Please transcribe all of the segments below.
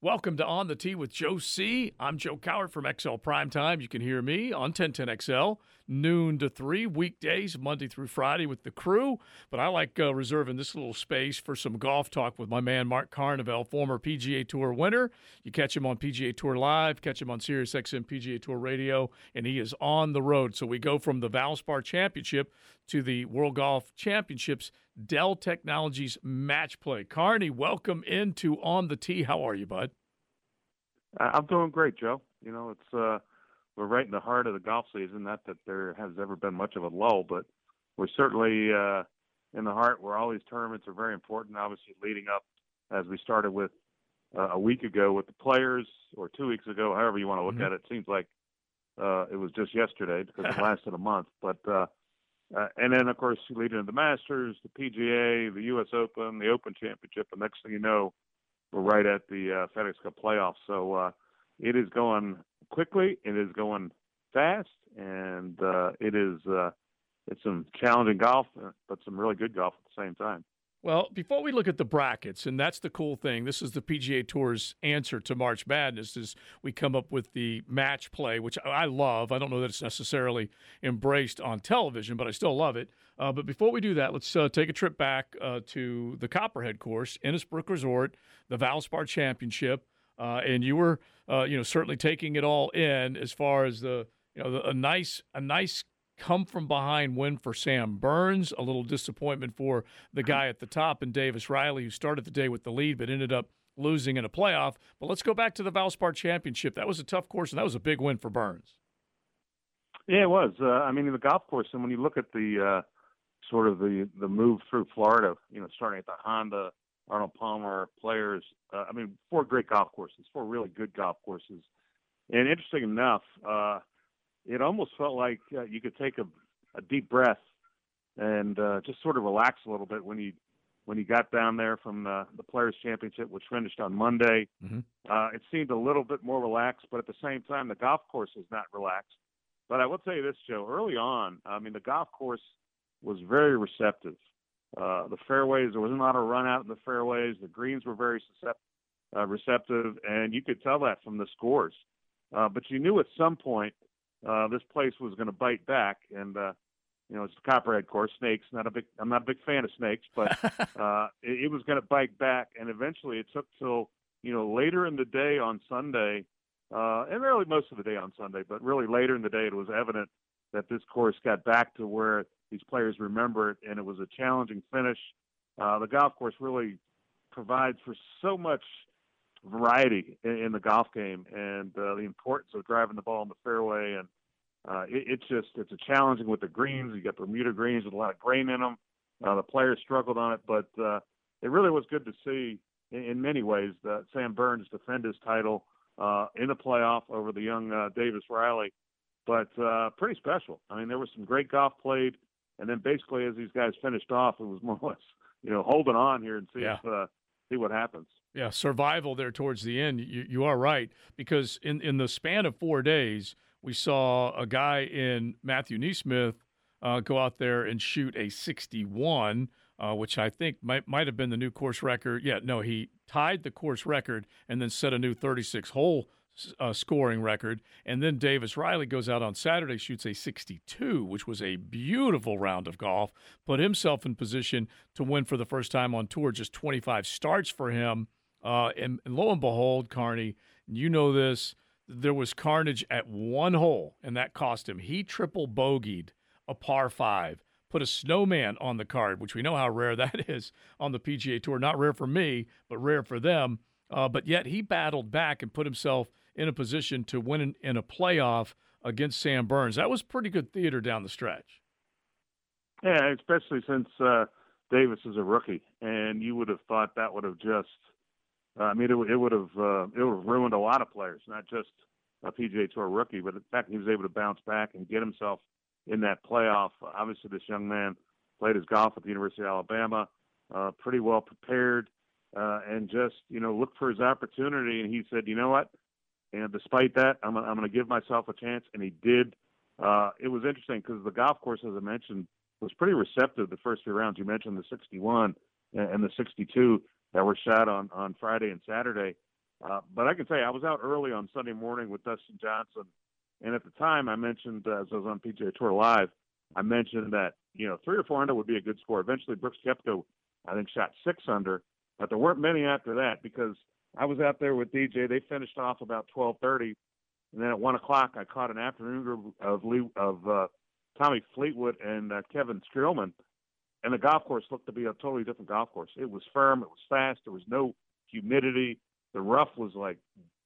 Welcome to On the Tee with Joe C. I'm Joe Cowart from XL Primetime. You can hear me on 1010XL, noon to 3, weekdays, Monday through Friday with the crew. But I like uh, reserving this little space for some golf talk with my man Mark Carnevale, former PGA Tour winner. You catch him on PGA Tour Live, catch him on SiriusXM PGA Tour Radio, and he is on the road. So we go from the Valspar Championship to the World Golf Championships Dell Technologies Match Play. Carney, welcome into On the Tee. How are you, bud? I'm doing great, Joe. You know, it's uh, we're right in the heart of the golf season. Not that there has ever been much of a lull, but we're certainly uh, in the heart where all these tournaments are very important. Obviously, leading up as we started with uh, a week ago with the players, or two weeks ago, however you want to look mm-hmm. at it. Seems like uh, it was just yesterday because it lasted a month. But uh, uh, and then, of course, leading into the Masters, the PGA, the U.S. Open, the Open Championship, and next thing you know, we're right at the uh, FedEx Cup playoffs. So uh, it is going quickly. It is going fast, and uh, it is uh, it's some challenging golf, uh, but some really good golf at the same time. Well, before we look at the brackets, and that's the cool thing, this is the PGA Tour's answer to March Madness. Is we come up with the match play, which I love. I don't know that it's necessarily embraced on television, but I still love it. Uh, but before we do that, let's uh, take a trip back uh, to the Copperhead course, Innisbrook Resort, the Valspar Championship, uh, and you were, uh, you know, certainly taking it all in as far as the, you know, the, a nice, a nice come from behind win for Sam Burns. A little disappointment for the guy at the top and Davis Riley, who started the day with the lead but ended up losing in a playoff. But let's go back to the Valspar Championship. That was a tough course, and that was a big win for Burns. Yeah, it was. Uh, I mean, the golf course, and when you look at the uh, sort of the the move through Florida, you know, starting at the Honda, Arnold Palmer players. Uh, I mean, four great golf courses, four really good golf courses. And interesting enough, uh, it almost felt like uh, you could take a, a deep breath and uh, just sort of relax a little bit when you when you got down there from the, the Players Championship, which finished on Monday. Mm-hmm. Uh, it seemed a little bit more relaxed, but at the same time, the golf course is not relaxed. But I will tell you this, Joe. Early on, I mean, the golf course was very receptive. Uh, the fairways, there wasn't a lot of run out in the fairways. The greens were very uh, receptive, and you could tell that from the scores. Uh, but you knew at some point uh, this place was going to bite back, and uh, you know it's the Copperhead course. Snakes. Not a big. I'm not a big fan of snakes, but uh, it, it was going to bite back, and eventually it took till you know later in the day on Sunday, uh, and really most of the day on Sunday, but really later in the day it was evident that this course got back to where these players remember it, and it was a challenging finish. Uh, the golf course really provides for so much variety in, in the golf game and uh, the importance of driving the ball in the fairway. And uh, it, it's just it's a challenging with the greens. You got Bermuda greens with a lot of grain in them. Uh, the players struggled on it, but uh, it really was good to see in, in many ways that Sam Burns defend his title uh, in the playoff over the young uh, Davis Riley. But uh, pretty special. I mean, there was some great golf played, and then basically as these guys finished off, it was more or less you know holding on here and see yeah. if uh, see what happens. Yeah, survival there towards the end. You, you are right because in in the span of four days, we saw a guy in Matthew NeSmith uh, go out there and shoot a 61, uh, which I think might might have been the new course record. Yeah, no, he tied the course record and then set a new 36 hole uh, scoring record. And then Davis Riley goes out on Saturday, shoots a 62, which was a beautiful round of golf, put himself in position to win for the first time on tour. Just 25 starts for him. Uh, and, and lo and behold, Carney, you know this, there was carnage at one hole, and that cost him. He triple bogeyed a par five, put a snowman on the card, which we know how rare that is on the PGA Tour. Not rare for me, but rare for them. Uh, but yet he battled back and put himself in a position to win in, in a playoff against Sam Burns. That was pretty good theater down the stretch. Yeah, especially since uh, Davis is a rookie, and you would have thought that would have just. Uh, I mean, it, it would have uh, it would have ruined a lot of players, not just a PGA Tour rookie, but the fact he was able to bounce back and get himself in that playoff. Obviously, this young man played his golf at the University of Alabama, uh, pretty well prepared, uh, and just you know looked for his opportunity. And he said, you know what, and despite that, I'm, I'm going to give myself a chance, and he did. Uh, it was interesting because the golf course, as I mentioned, was pretty receptive the first few rounds. You mentioned the 61 and the 62 that were shot on on Friday and Saturday. Uh, but I can you, I was out early on Sunday morning with Dustin Johnson, and at the time I mentioned uh, as I was on PGA Tour Live, I mentioned that you know three or four under would be a good score. Eventually, Brooks Koepka, I think, shot six under, but there weren't many after that because I was out there with DJ. They finished off about twelve thirty, and then at one o'clock I caught an afternoon group of Lee, of uh, Tommy Fleetwood and uh, Kevin Streelman, and the golf course looked to be a totally different golf course. It was firm, it was fast, there was no humidity. The rough was like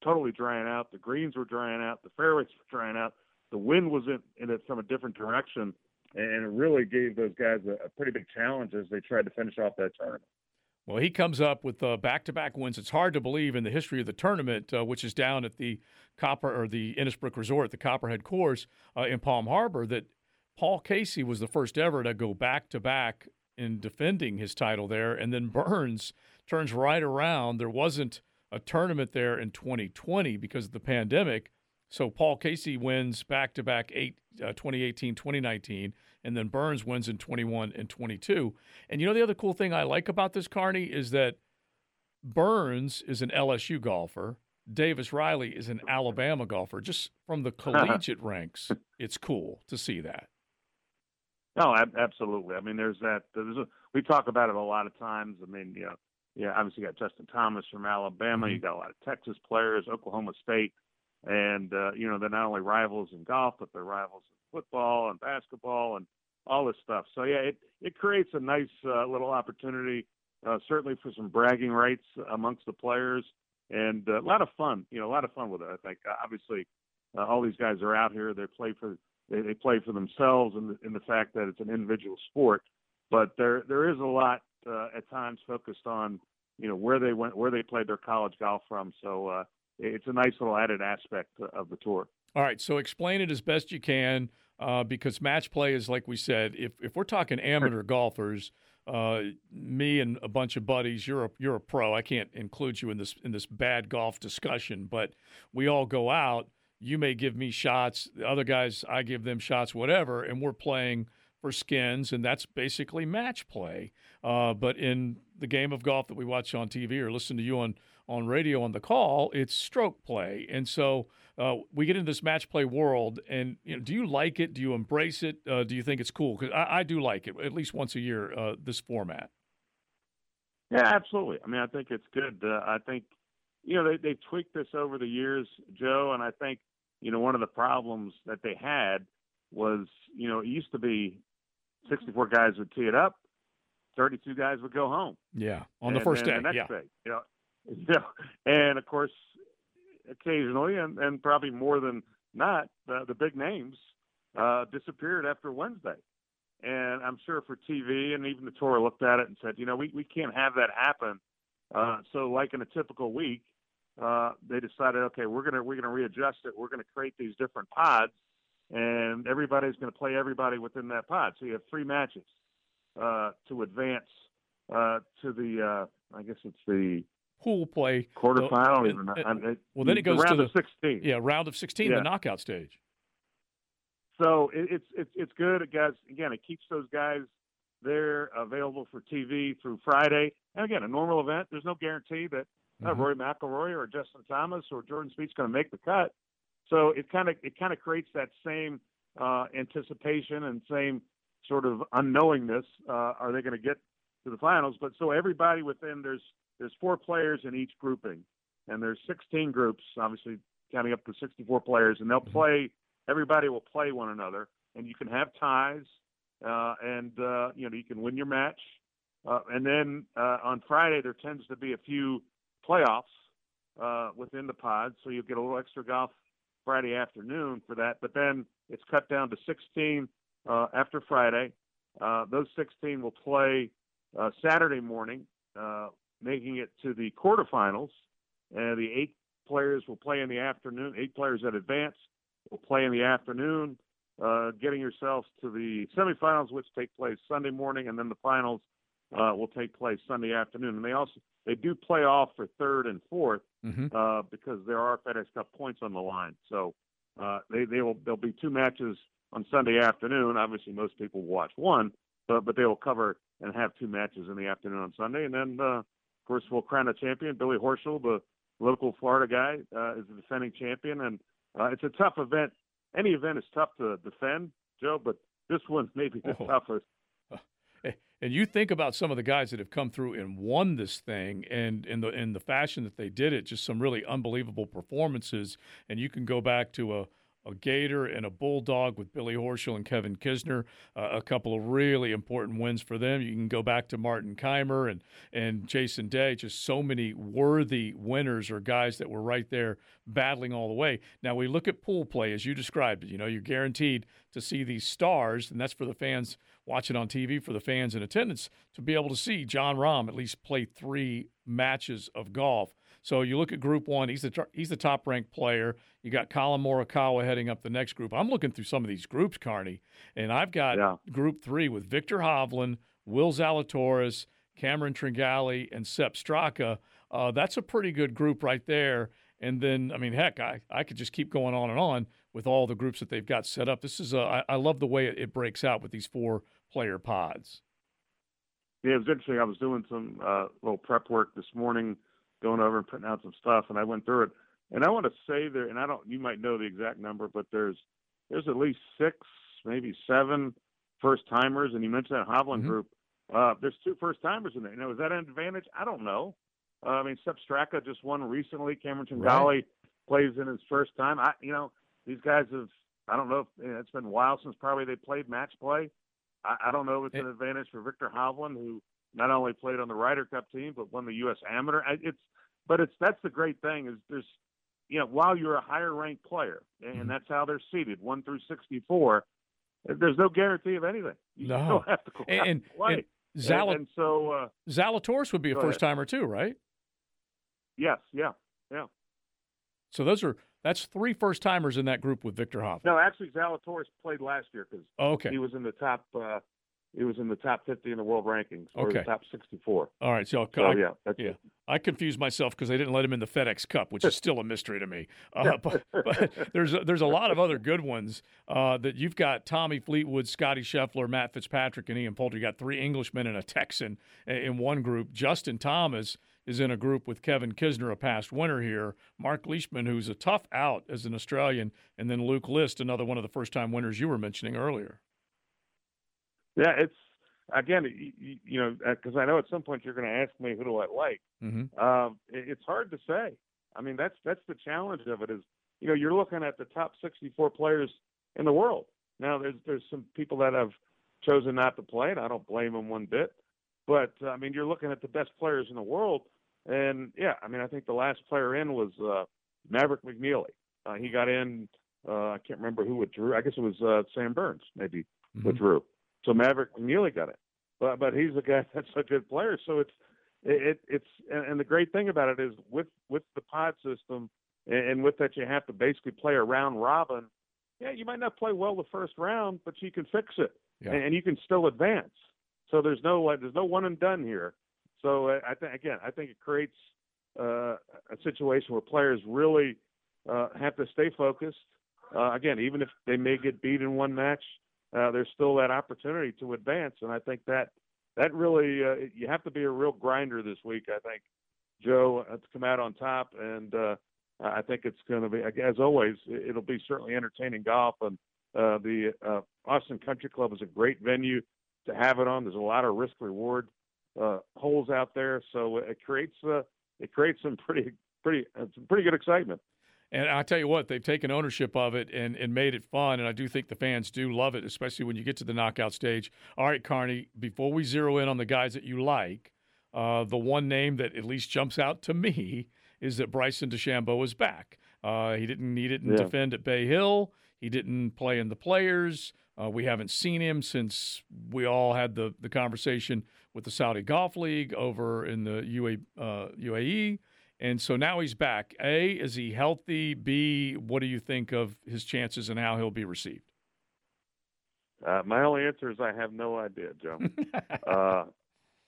totally drying out. The greens were drying out. The fairways were drying out. The wind was in, in it from a different direction, and it really gave those guys a, a pretty big challenge as they tried to finish off that tournament. Well, he comes up with uh, back-to-back wins. It's hard to believe in the history of the tournament, uh, which is down at the Copper or the Innisbrook Resort, the Copperhead Course uh, in Palm Harbor, that Paul Casey was the first ever to go back-to-back in defending his title there, and then Burns turns right around. There wasn't a tournament there in 2020 because of the pandemic. So Paul Casey wins back-to-back eight, uh, 2018, 2019 and then Burns wins in 21 and 22. And you know, the other cool thing I like about this, Carney, is that Burns is an LSU golfer. Davis Riley is an Alabama golfer. Just from the collegiate ranks, it's cool to see that. No, absolutely. I mean, there's that. There's a, we talk about it a lot of times. I mean, you know, yeah, obviously you got Justin Thomas from Alabama. Mm-hmm. You got a lot of Texas players, Oklahoma State, and uh, you know they're not only rivals in golf, but they're rivals in football and basketball and all this stuff. So yeah, it it creates a nice uh, little opportunity, uh, certainly for some bragging rights amongst the players, and uh, a lot of fun. You know, a lot of fun with it. I think uh, obviously uh, all these guys are out here. They play for they, they play for themselves, in the, in the fact that it's an individual sport. But there there is a lot uh, at times focused on you know where they went, where they played their college golf from. So uh, it's a nice little added aspect of the tour. All right, so explain it as best you can uh, because match play is like we said. If if we're talking amateur golfers, uh, me and a bunch of buddies, you're a you're a pro. I can't include you in this in this bad golf discussion, but we all go out. You may give me shots. The other guys, I give them shots, whatever, and we're playing for skins, and that's basically match play. Uh, but in the game of golf that we watch on TV or listen to you on on radio on the call, it's stroke play, and so uh, we get into this match play world, and you know, do you like it? Do you embrace it? Uh, do you think it's cool? Because I, I, do like it at least once a year. Uh, this format. Yeah, absolutely. I mean, I think it's good. Uh, I think you know they they tweaked this over the years, Joe, and I think you know one of the problems that they had was you know it used to be 64 guys would tee it up, 32 guys would go home. Yeah, on the first day. The next yeah. day, you know, you know, and of course occasionally, and, and probably more than not, the, the big names uh, disappeared after Wednesday. And I'm sure for TV and even the tour looked at it and said, you know, we, we can't have that happen. Uh, so, like in a typical week, uh, they decided, okay, we're gonna we're gonna readjust it. We're gonna create these different pods, and everybody's gonna play everybody within that pod. So you have three matches uh, to advance uh, to the uh, I guess it's the who will play quarterfinal. even it, well, then it goes round to the sixteen. Yeah, round of sixteen, yeah. the knockout stage. So it, it's it's it's good. It guys again, it keeps those guys there available for TV through Friday. And again, a normal event. There's no guarantee that uh, mm-hmm. Rory McIlroy or Justin Thomas or Jordan Spieth's going to make the cut. So it kind of it kind of creates that same uh, anticipation and same sort of unknowingness. Uh, are they going to get to the finals? But so everybody within there's there's four players in each grouping, and there's 16 groups, obviously counting up to 64 players, and they'll mm-hmm. play. Everybody will play one another, and you can have ties, uh, and uh, you know you can win your match. Uh, and then uh, on Friday there tends to be a few playoffs uh, within the pods, so you'll get a little extra golf Friday afternoon for that. But then it's cut down to 16 uh, after Friday. Uh, those 16 will play uh, Saturday morning, uh, making it to the quarterfinals. And the eight players will play in the afternoon. Eight players that advance will play in the afternoon, uh, getting yourselves to the semifinals, which take place Sunday morning, and then the finals uh, will take place Sunday afternoon. And they also they do play off for third and 4th mm-hmm. uh, because there are FedEx Cup points on the line. So uh, they they will there'll be two matches on Sunday afternoon. Obviously, most people watch one, but but they will cover and have two matches in the afternoon on Sunday, and then uh, of course, we'll crown a champion. Billy Horschel, the local Florida guy, uh, is the defending champion, and uh, it's a tough event. Any event is tough to defend, Joe, but this one's maybe the oh. toughest. And you think about some of the guys that have come through and won this thing, and in the in the fashion that they did it, just some really unbelievable performances. And you can go back to a a Gator and a Bulldog with Billy Horschel and Kevin Kisner, uh, a couple of really important wins for them. You can go back to Martin Kaymer and, and Jason Day, just so many worthy winners or guys that were right there battling all the way. Now, we look at pool play as you described it. You know, you're guaranteed to see these stars, and that's for the fans watching on TV, for the fans in attendance, to be able to see Jon Rahm at least play three matches of golf. So you look at Group One; he's the he's the top ranked player. You got Collin Morikawa heading up the next group. I'm looking through some of these groups, Carney, and I've got yeah. Group Three with Viktor Hovland, Will Zalatoris, Cameron Tringale, and Sepp Straka. Uh, that's a pretty good group right there. And then, I mean, heck, I, I could just keep going on and on with all the groups that they've got set up. This is a, I, I love the way it, it breaks out with these four player pods. Yeah, it was interesting. I was doing some uh, little prep work this morning going over and printing out some stuff, and I went through it. And I want to say there, and I don't, you might know the exact number, but there's there's at least six, maybe seven first timers, and you mentioned that Hovland mm-hmm. group. Uh, there's two first timers in there. You know, is that an advantage? I don't know. Uh, I mean, Sepp Straka just won recently. Cameron Tringale right. plays in his first time. I, you know, these guys have. I don't know. If, it's been a while since probably they played match play. I, I don't know if it's an advantage for Viktor Hovland, who not only played on the Ryder Cup team but won the U.S. Amateur. It's but it's that's the great thing is there's you know while you're a higher ranked player and mm-hmm. that's how they're seated one through 64. There's no guarantee of anything. You no. still have to go and, and, play. And, Zal- and, and so uh, Zalatoris would be a first timer too, right? Yes. Yeah. Yeah. So those are that's three first timers in that group with Viktor Hovland. No, actually, Zalatoris played last year because okay. he was in the top uh, he was in the top 50 in the world rankings, or okay. the top 64. All right, so, so I, yeah, yeah, I confused myself because they didn't let him in the FedEx Cup, which is still a mystery to me. Uh, but, but, there's a, there's a lot of other good ones uh, that you've got: Tommy Fleetwood, Scotty Scheffler, Matt Fitzpatrick, and Ian Poulter. You got three Englishmen and a Texan in one group. Justin Thomas is in a group with Kevin Kisner, a past winner here. Mark Leishman, who's a tough out as an Australian, and then Luke List, another one of the first time winners you were mentioning earlier. Yeah, it's again, you, you know, because uh, I know at some point you're going to ask me who do I like. Mm-hmm. Um, it, it's hard to say. I mean, that's that's the challenge of it. Is you know you're looking at the top 64 players in the world. Now there's there's some people that have chosen not to play, and I don't blame them one bit. But uh, I mean, you're looking at the best players in the world, and yeah, I mean, I think the last player in was uh, Maverick McNealy. Uh, he got in. Uh, I can't remember who withdrew. I guess it was uh, Sam Burns, maybe mm-hmm. withdrew. So Maverick McNealy got it, but but he's a guy that's a good player. So it's it it's and the great thing about it is with with the pod system and with that you have to basically play a round robin. Yeah, you might not play well the first round, but you can fix it yeah. and you can still advance. So there's no there's no one and done here. So uh, I think again, I think it creates uh, a situation where players really uh, have to stay focused. Uh, again, even if they may get beat in one match, uh, there's still that opportunity to advance. And I think that that really uh, you have to be a real grinder this week. I think Joe to come out on top, and I think it's going to be as always. It'll be certainly entertaining golf, and the Austin Country Club is a great venue to have it on. There's a lot of risk reward uh, holes out there, so it creates uh, it creates some pretty pretty uh, some pretty good excitement. And I tell you what, they've taken ownership of it and, and made it fun. And I do think the fans do love it, especially when you get to the knockout stage. All right, Carney, before we zero in on the guys that you like, uh, the one name that at least jumps out to me is that Bryson DeChambeau is back. Uh, he didn't need it and yeah. defend at Bay Hill. He didn't play in the players. Uh, we haven't seen him since we all had the, the conversation with the Saudi Golf League over in the UA, UAE. And so now he's back. A, is he healthy? B, what do you think of his chances and how he'll be received? Uh, my only answer is I have no idea, Joe. uh,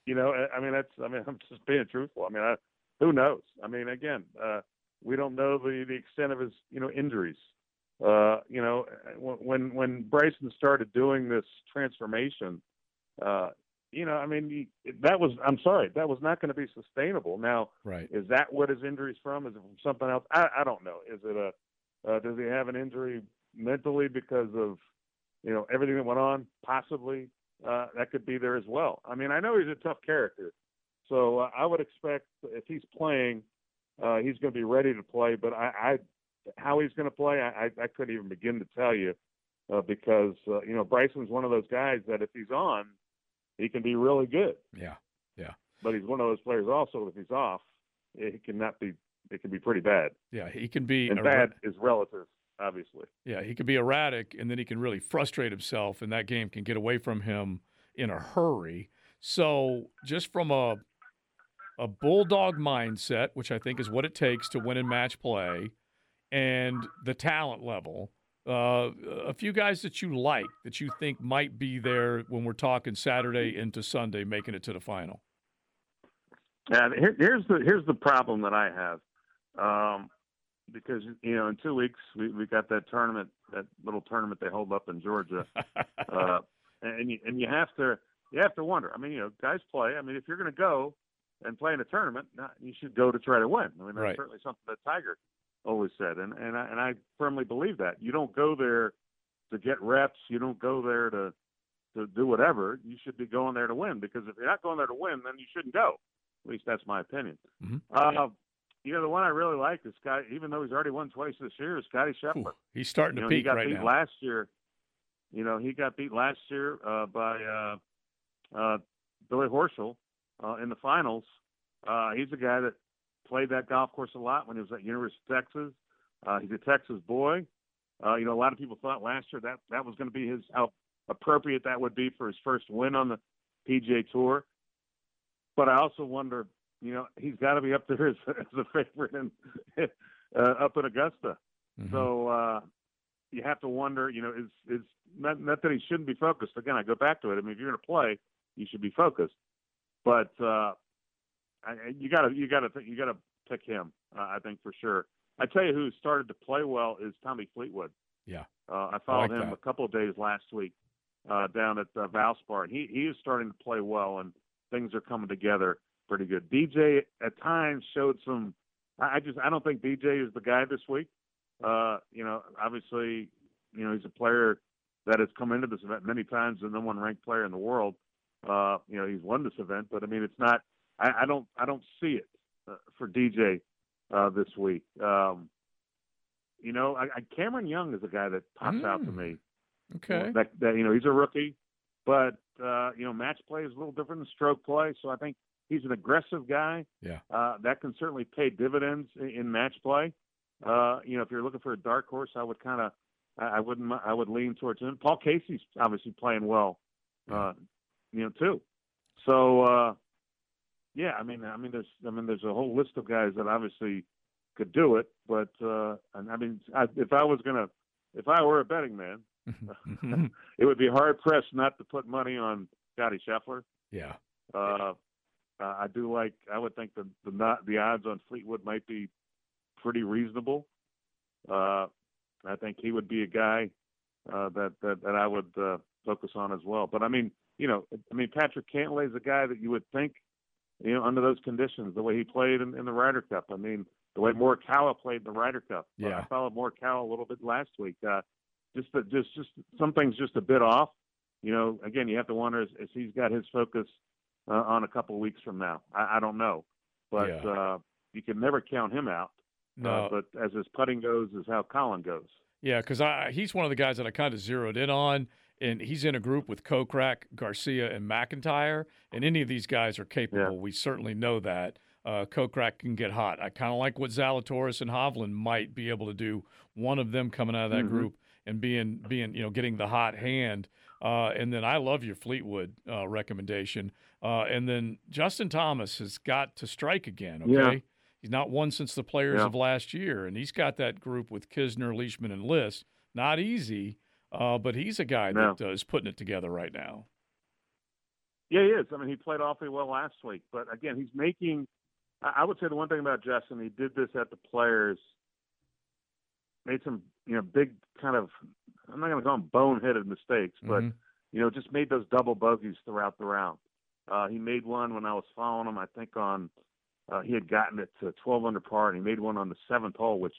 you know, I mean, that's, I mean, I'm just being truthful. I mean, I, who knows? I mean, again, uh, we don't know the, the extent of his, you know, injuries. Uh, you know, when, when Bryson started doing this transformation, uh, you know, I mean, that was. I'm sorry, that was not going to be sustainable. Now, right? Is that what his injury's from? Is it from something else? I, I don't know. Is it a? Uh, does he have an injury mentally because of, you know, everything that went on? Possibly. Uh, that could be there as well. I mean, I know he's a tough character, so uh, I would expect if he's playing, uh, he's going to be ready to play. But I, I how he's going to play, I, I couldn't even begin to tell you, uh, because uh, you know Bryson's one of those guys that if he's on, he can be really good. Yeah, yeah. But he's one of those players also. If he's off, he cannot be. It can be pretty bad. Yeah, he can be. And bad is relative, obviously. Yeah, he can be erratic, and then he can really frustrate himself, and that game can get away from him in a hurry. So, just from a a bulldog mindset, which I think is what it takes to win in match play, and the talent level. Uh, a few guys that you like that you think might be there when we're talking Saturday into Sunday, making it to the final. Yeah, here, here's the here's the problem that I have, um, because you know in two weeks we we got that tournament, that little tournament they hold up in Georgia, uh, and you, and you have to you have to wonder. I mean, you know, guys play. I mean, if you're going to go and play in a tournament, you should go to try to win. I mean, that's right. certainly something that Tiger always said, and and I, and I firmly believe that. You don't go there to get reps. You don't go there to to do whatever. You should be going there to win because if you're not going there to win, then you shouldn't go. At least that's my opinion. Mm-hmm. Uh, you know, the one I really like is Scott. Even though he's already won twice this year, is Scotty Scheffler. He's starting you to know, peak he got right beat now. Last year, you know, he got beat last year uh, by uh, uh, Billy Horschel uh, in the finals. Uh, he's a guy that played that golf course a lot when he was at University of Texas. Uh, he's a Texas boy. Uh, you know, a lot of people thought last year that that was going to be his how appropriate that would be for his first win on the PGA Tour. But I also wonder, you know, he's got to be up there as, as a favorite in, uh, up in Augusta. Mm-hmm. So uh, you have to wonder, you know, is is not, not that he shouldn't be focused. Again, I go back to it. I mean, if you're going to play, you should be focused. But uh, I, you got to you got to you got to pick him. Uh, I think for sure. I tell you who started to play well is Tommy Fleetwood. Yeah, uh, I followed I like him that. a couple of days last week uh, down at uh, Valspar, and he he is starting to play well, and things are coming together pretty good. DJ at times showed some. I, I just I don't think DJ is the guy this week. Uh, you know, obviously, you know he's a player that has come into this event many times, and the number one ranked player in the world. Uh, you know, he's won this event, but I mean, it's not. I, I don't I don't see it uh, for DJ uh, this week. Um, you know, I, I, Cameron Young is a guy that pops mm. out to me. Okay. That, that you know he's a rookie, but uh, you know match play is a little different than stroke play. So I think he's an aggressive guy. Yeah. Uh, that can certainly pay dividends in, in match play. Uh, you know, if you're looking for a dark horse, I would kind of, I, I wouldn't, I would lean towards him. Paul Casey's obviously playing well, uh, you know, too. So, uh, yeah, I mean, I mean, there's, I mean, there's a whole list of guys that obviously could do it, but, uh, and I mean, I, if I was gonna, if I were a betting man, it would be hard pressed not to put money on Scotty Scheffler. Yeah. Uh, I do like. I would think the the not the odds on Fleetwood might be pretty reasonable. Uh, I think he would be a guy uh, that, that that I would uh, focus on as well. But I mean, you know, I mean Patrick Cantlay is a guy that you would think, you know, under those conditions, the way he played in, in the Ryder Cup. I mean, the way Morikawa played in the Ryder Cup. Uh, Yeah. I followed Morikawa a little bit last week. Uh, just the, just just something's just a bit off. You know, again, you have to wonder is, is he's got his focus uh, on a couple of weeks from now. I, I don't know, but Yeah. uh, you can never count him out. No. Uh, but as his putting goes, is how Collin goes. Yeah, because i he's one of the guys that I kind of zeroed in on, and he's in a group with Kokrak, Garcia, and MacIntyre, and any of these guys are capable. Yeah. We certainly know that. Uh, Kokrak can get hot. I kind of like what Zalatoris and Hovland might be able to do. One of them coming out of that Mhm. group and being being you know getting the hot hand. Uh, and then I love your Fleetwood uh, recommendation. Uh, and then Justin Thomas has got to strike again. Okay. Yeah. He's not won since the players Yeah. of last year, and he's got that group with Kisner, Leishman, and List. Not easy, uh, but he's a guy No. that uh, is putting it together right now. Yeah, he is. I mean, he played awfully well last week, but again, he's making. I would say the one thing about Justin, he did this at the Players, made some you know big kind of. I'm not going to call them boneheaded mistakes, but Mhm. you know just made those double bogeys throughout the round. Uh, he made one when I was following him. I think on uh, he had gotten it to 12 under par, and he made one on the seventh hole, which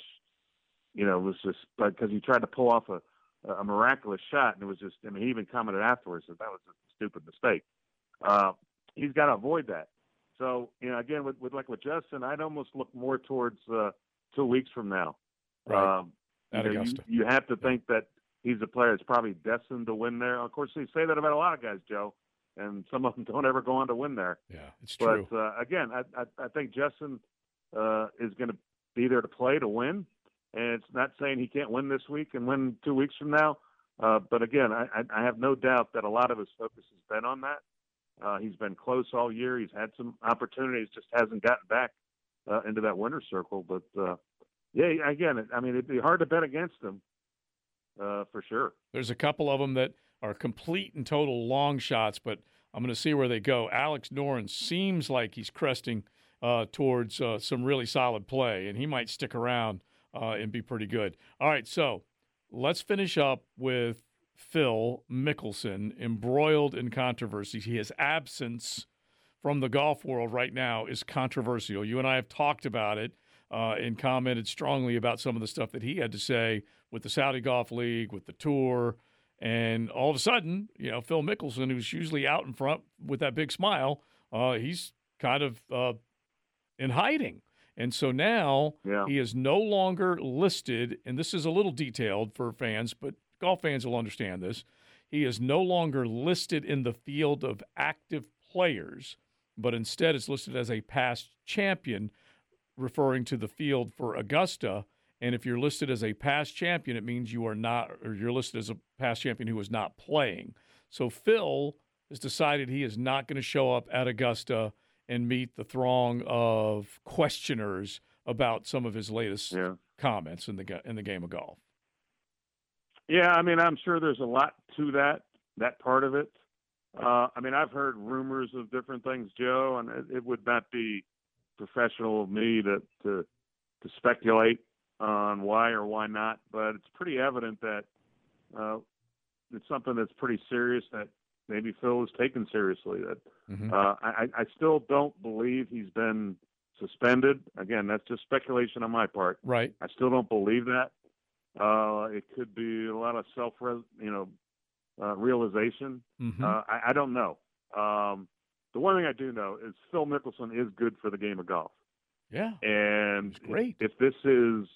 you know was just because he tried to pull off a a miraculous shot, and it was just. I mean, he even commented afterwards that that was a stupid mistake. Uh, he's got to avoid that. So you know, again, with, with like with Justin, I'd almost look more towards uh, two weeks from now. Right. Um, you, know, you, you have to think that he's a player that's probably destined to win there. Of course, they say that about a lot of guys, Joe, and some of them don't ever go on to win there. Yeah, it's true. But uh, again, I, I, I think Justin uh, is going to be there to play to win, and it's not saying he can't win this week and win two weeks from now. Uh, but again, I, I have no doubt that a lot of his focus has been on that. Uh, he's been close all year. He's had some opportunities, just hasn't gotten back uh, into that winner's circle. But uh, yeah, again, I mean, it'd be hard to bet against him uh, for sure. There's a couple of them that are complete and total long shots, but I'm going to see where they go. Alex Noren seems like he's cresting uh, towards uh, some really solid play, and he might stick around uh, and be pretty good. All right, so let's finish up with Phil Mickelson embroiled in controversy. His absence from the golf world right now is controversial. You and I have talked about it uh, and commented strongly about some of the stuff that he had to say with the Saudi Golf League, with the tour. And all of a sudden, you know, Phil Mickelson, who's usually out in front with that big smile, uh, he's kind of uh, in hiding. And so now yeah. he is no longer listed, and this is a little detailed for fans, but golf fans will understand this. He is no longer listed in the field of active players, but instead is listed as a past champion, referring to the field for Augusta. And if you're listed as a past champion, it means you are not, or you're listed as a past champion who is not playing. So Phil has decided he is not going to show up at Augusta and meet the throng of questioners about some of his latest yeah. comments in the in the game of golf. Yeah, I mean, I'm sure there's a lot to that that part of it. Uh, I mean, I've heard rumors of different things, Joe, and it, it would not be professional of me to to to speculate on why or why not. But it's pretty evident that uh, it's something that's pretty serious that maybe Phil is taken seriously. That mm-hmm. uh, I, I still don't believe he's been suspended. Again, that's just speculation on my part. Right. I still don't believe that. Uh, it could be a lot of self, you know, uh, realization. Mm-hmm. Uh, I, I, don't know. Um, the one thing I do know is Phil Mickelson is good for the game of golf. Yeah, and great. If, if, this is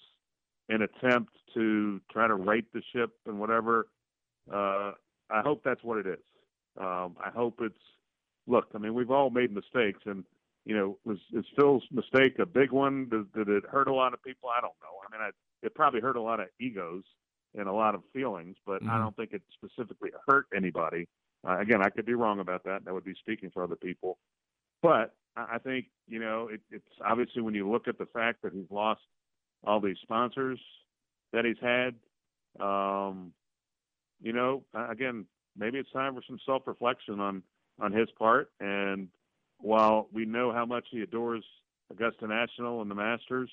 an attempt to try to right the ship and whatever, uh, I hope that's what it is. Um, I hope it's look. I mean, we've all made mistakes, and you know, was is Phil's mistake a big one? Did, did it hurt a lot of people? I don't know. I mean, I, it probably hurt a lot of egos and a lot of feelings, but mm-hmm. I don't think it specifically hurt anybody. Uh, again, I could be wrong about that. That would be speaking for other people. But I think, you know, it, it's obviously when you look at the fact that he's lost all these sponsors that he's had, um, you know, again, maybe it's time for some self reflection on, on his part. And while we know how much he adores Augusta National and the Masters,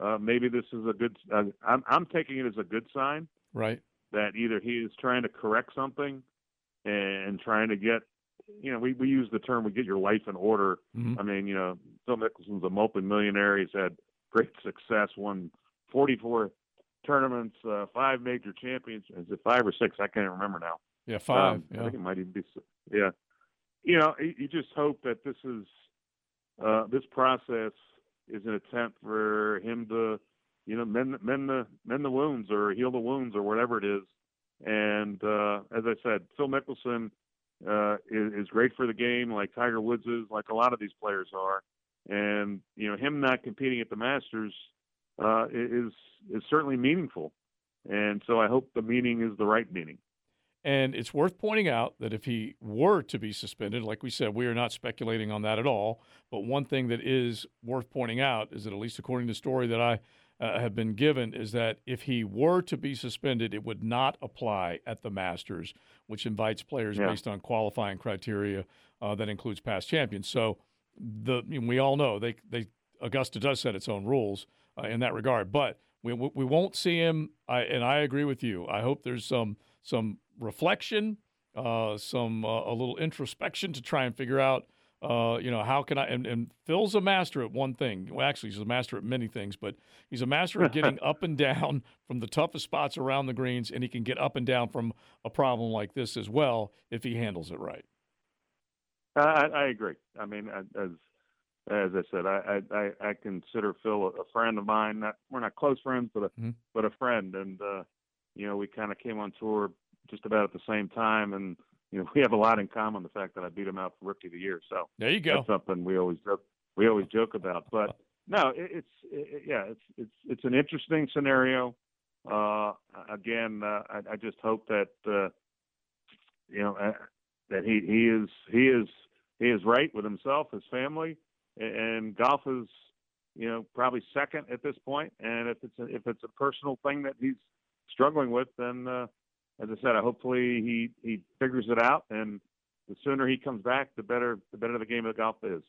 uh, maybe this is a good. Uh, I'm, I'm taking it as a good sign, right? That either he is trying to correct something and trying to get, you know, we we use the term we get your life in order. Mm-hmm. I mean, you know, Phil Mickelson's a multi-millionaire. He's had great success, won 44 tournaments, uh, five major champions. Is it five or six? I can't remember now. Yeah, five. Um, yeah. I think it might even be. Yeah, you know, you, you just hope that this is uh, this process is an attempt for him to, you know, mend mend the mend the wounds or heal the wounds or whatever it is. And uh, as I said, Phil Mickelson uh, is, is great for the game, like Tiger Woods is, like a lot of these players are. And you know, him not competing at the Masters uh, is is certainly meaningful. And so I hope the meaning is the right meaning. And it's worth pointing out that if he were to be suspended, like we said, we are not speculating on that at all. But one thing that is worth pointing out is that, at least according to the story that I uh, have been given, is that if he were to be suspended, it would not apply at the Masters, which invites players yeah. based on qualifying criteria uh, that includes past champions. So the we all know they they Augusta does set its own rules uh, in that regard, but we we won't see him. I, and I agree with you. I hope there's some some reflection, uh, some uh, a little introspection to try and figure out Uh, you know, how can I? And, and Phil's a master at one thing. Well, actually, he's a master at many things, but he's a master at getting up and down from the toughest spots around the greens, and he can get up and down from a problem like this as well if he handles it right. I, I agree. I mean, as as I said, I I, I consider Phil a friend of mine. Not we're not close friends, but a mm-hmm. but a friend. And uh, you know, we kind of came on tour just about at the same time, and you know, we have a lot in common. The fact that I beat him out for Rookie of the Year, so there you go. That's something we always joke, we always joke about. But no, it, it's it, yeah, it's it's it's an interesting scenario. Uh, again, uh, I, I just hope that uh, you know uh, that he he is he is he is right with himself, his family, and golf is you know probably second at this point. And if it's a, if it's a personal thing that he's struggling with, then uh, as I said, hopefully he he figures it out, and the sooner he comes back, the better the better the game of golf is.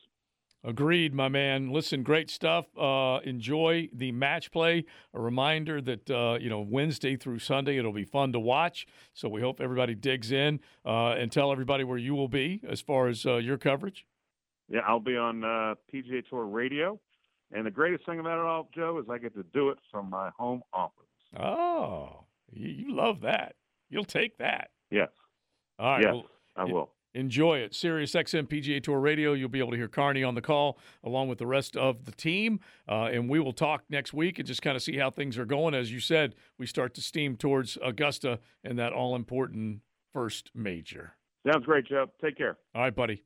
Agreed, my man. Listen, great stuff. Uh, enjoy the match play. A reminder that uh, you know Wednesday through Sunday it'll be fun to watch. So we hope everybody digs in uh, and tell everybody where you will be as far as uh, your coverage. Yeah, I'll be on uh, PGA Tour Radio, and the greatest thing about it all, Joe, is I get to do it from my home office. Oh, you love that. You'll take that. Yes. All right. Yes, well, I will. Enjoy it. Sirius XM PGA Tour Radio. You'll be able to hear Carney on the call along with the rest of the team. Uh, and we will talk next week and just kind of see how things are going. As you said, we start to steam towards Augusta and that all important first major. Sounds great, Joe. Take care. All right, buddy.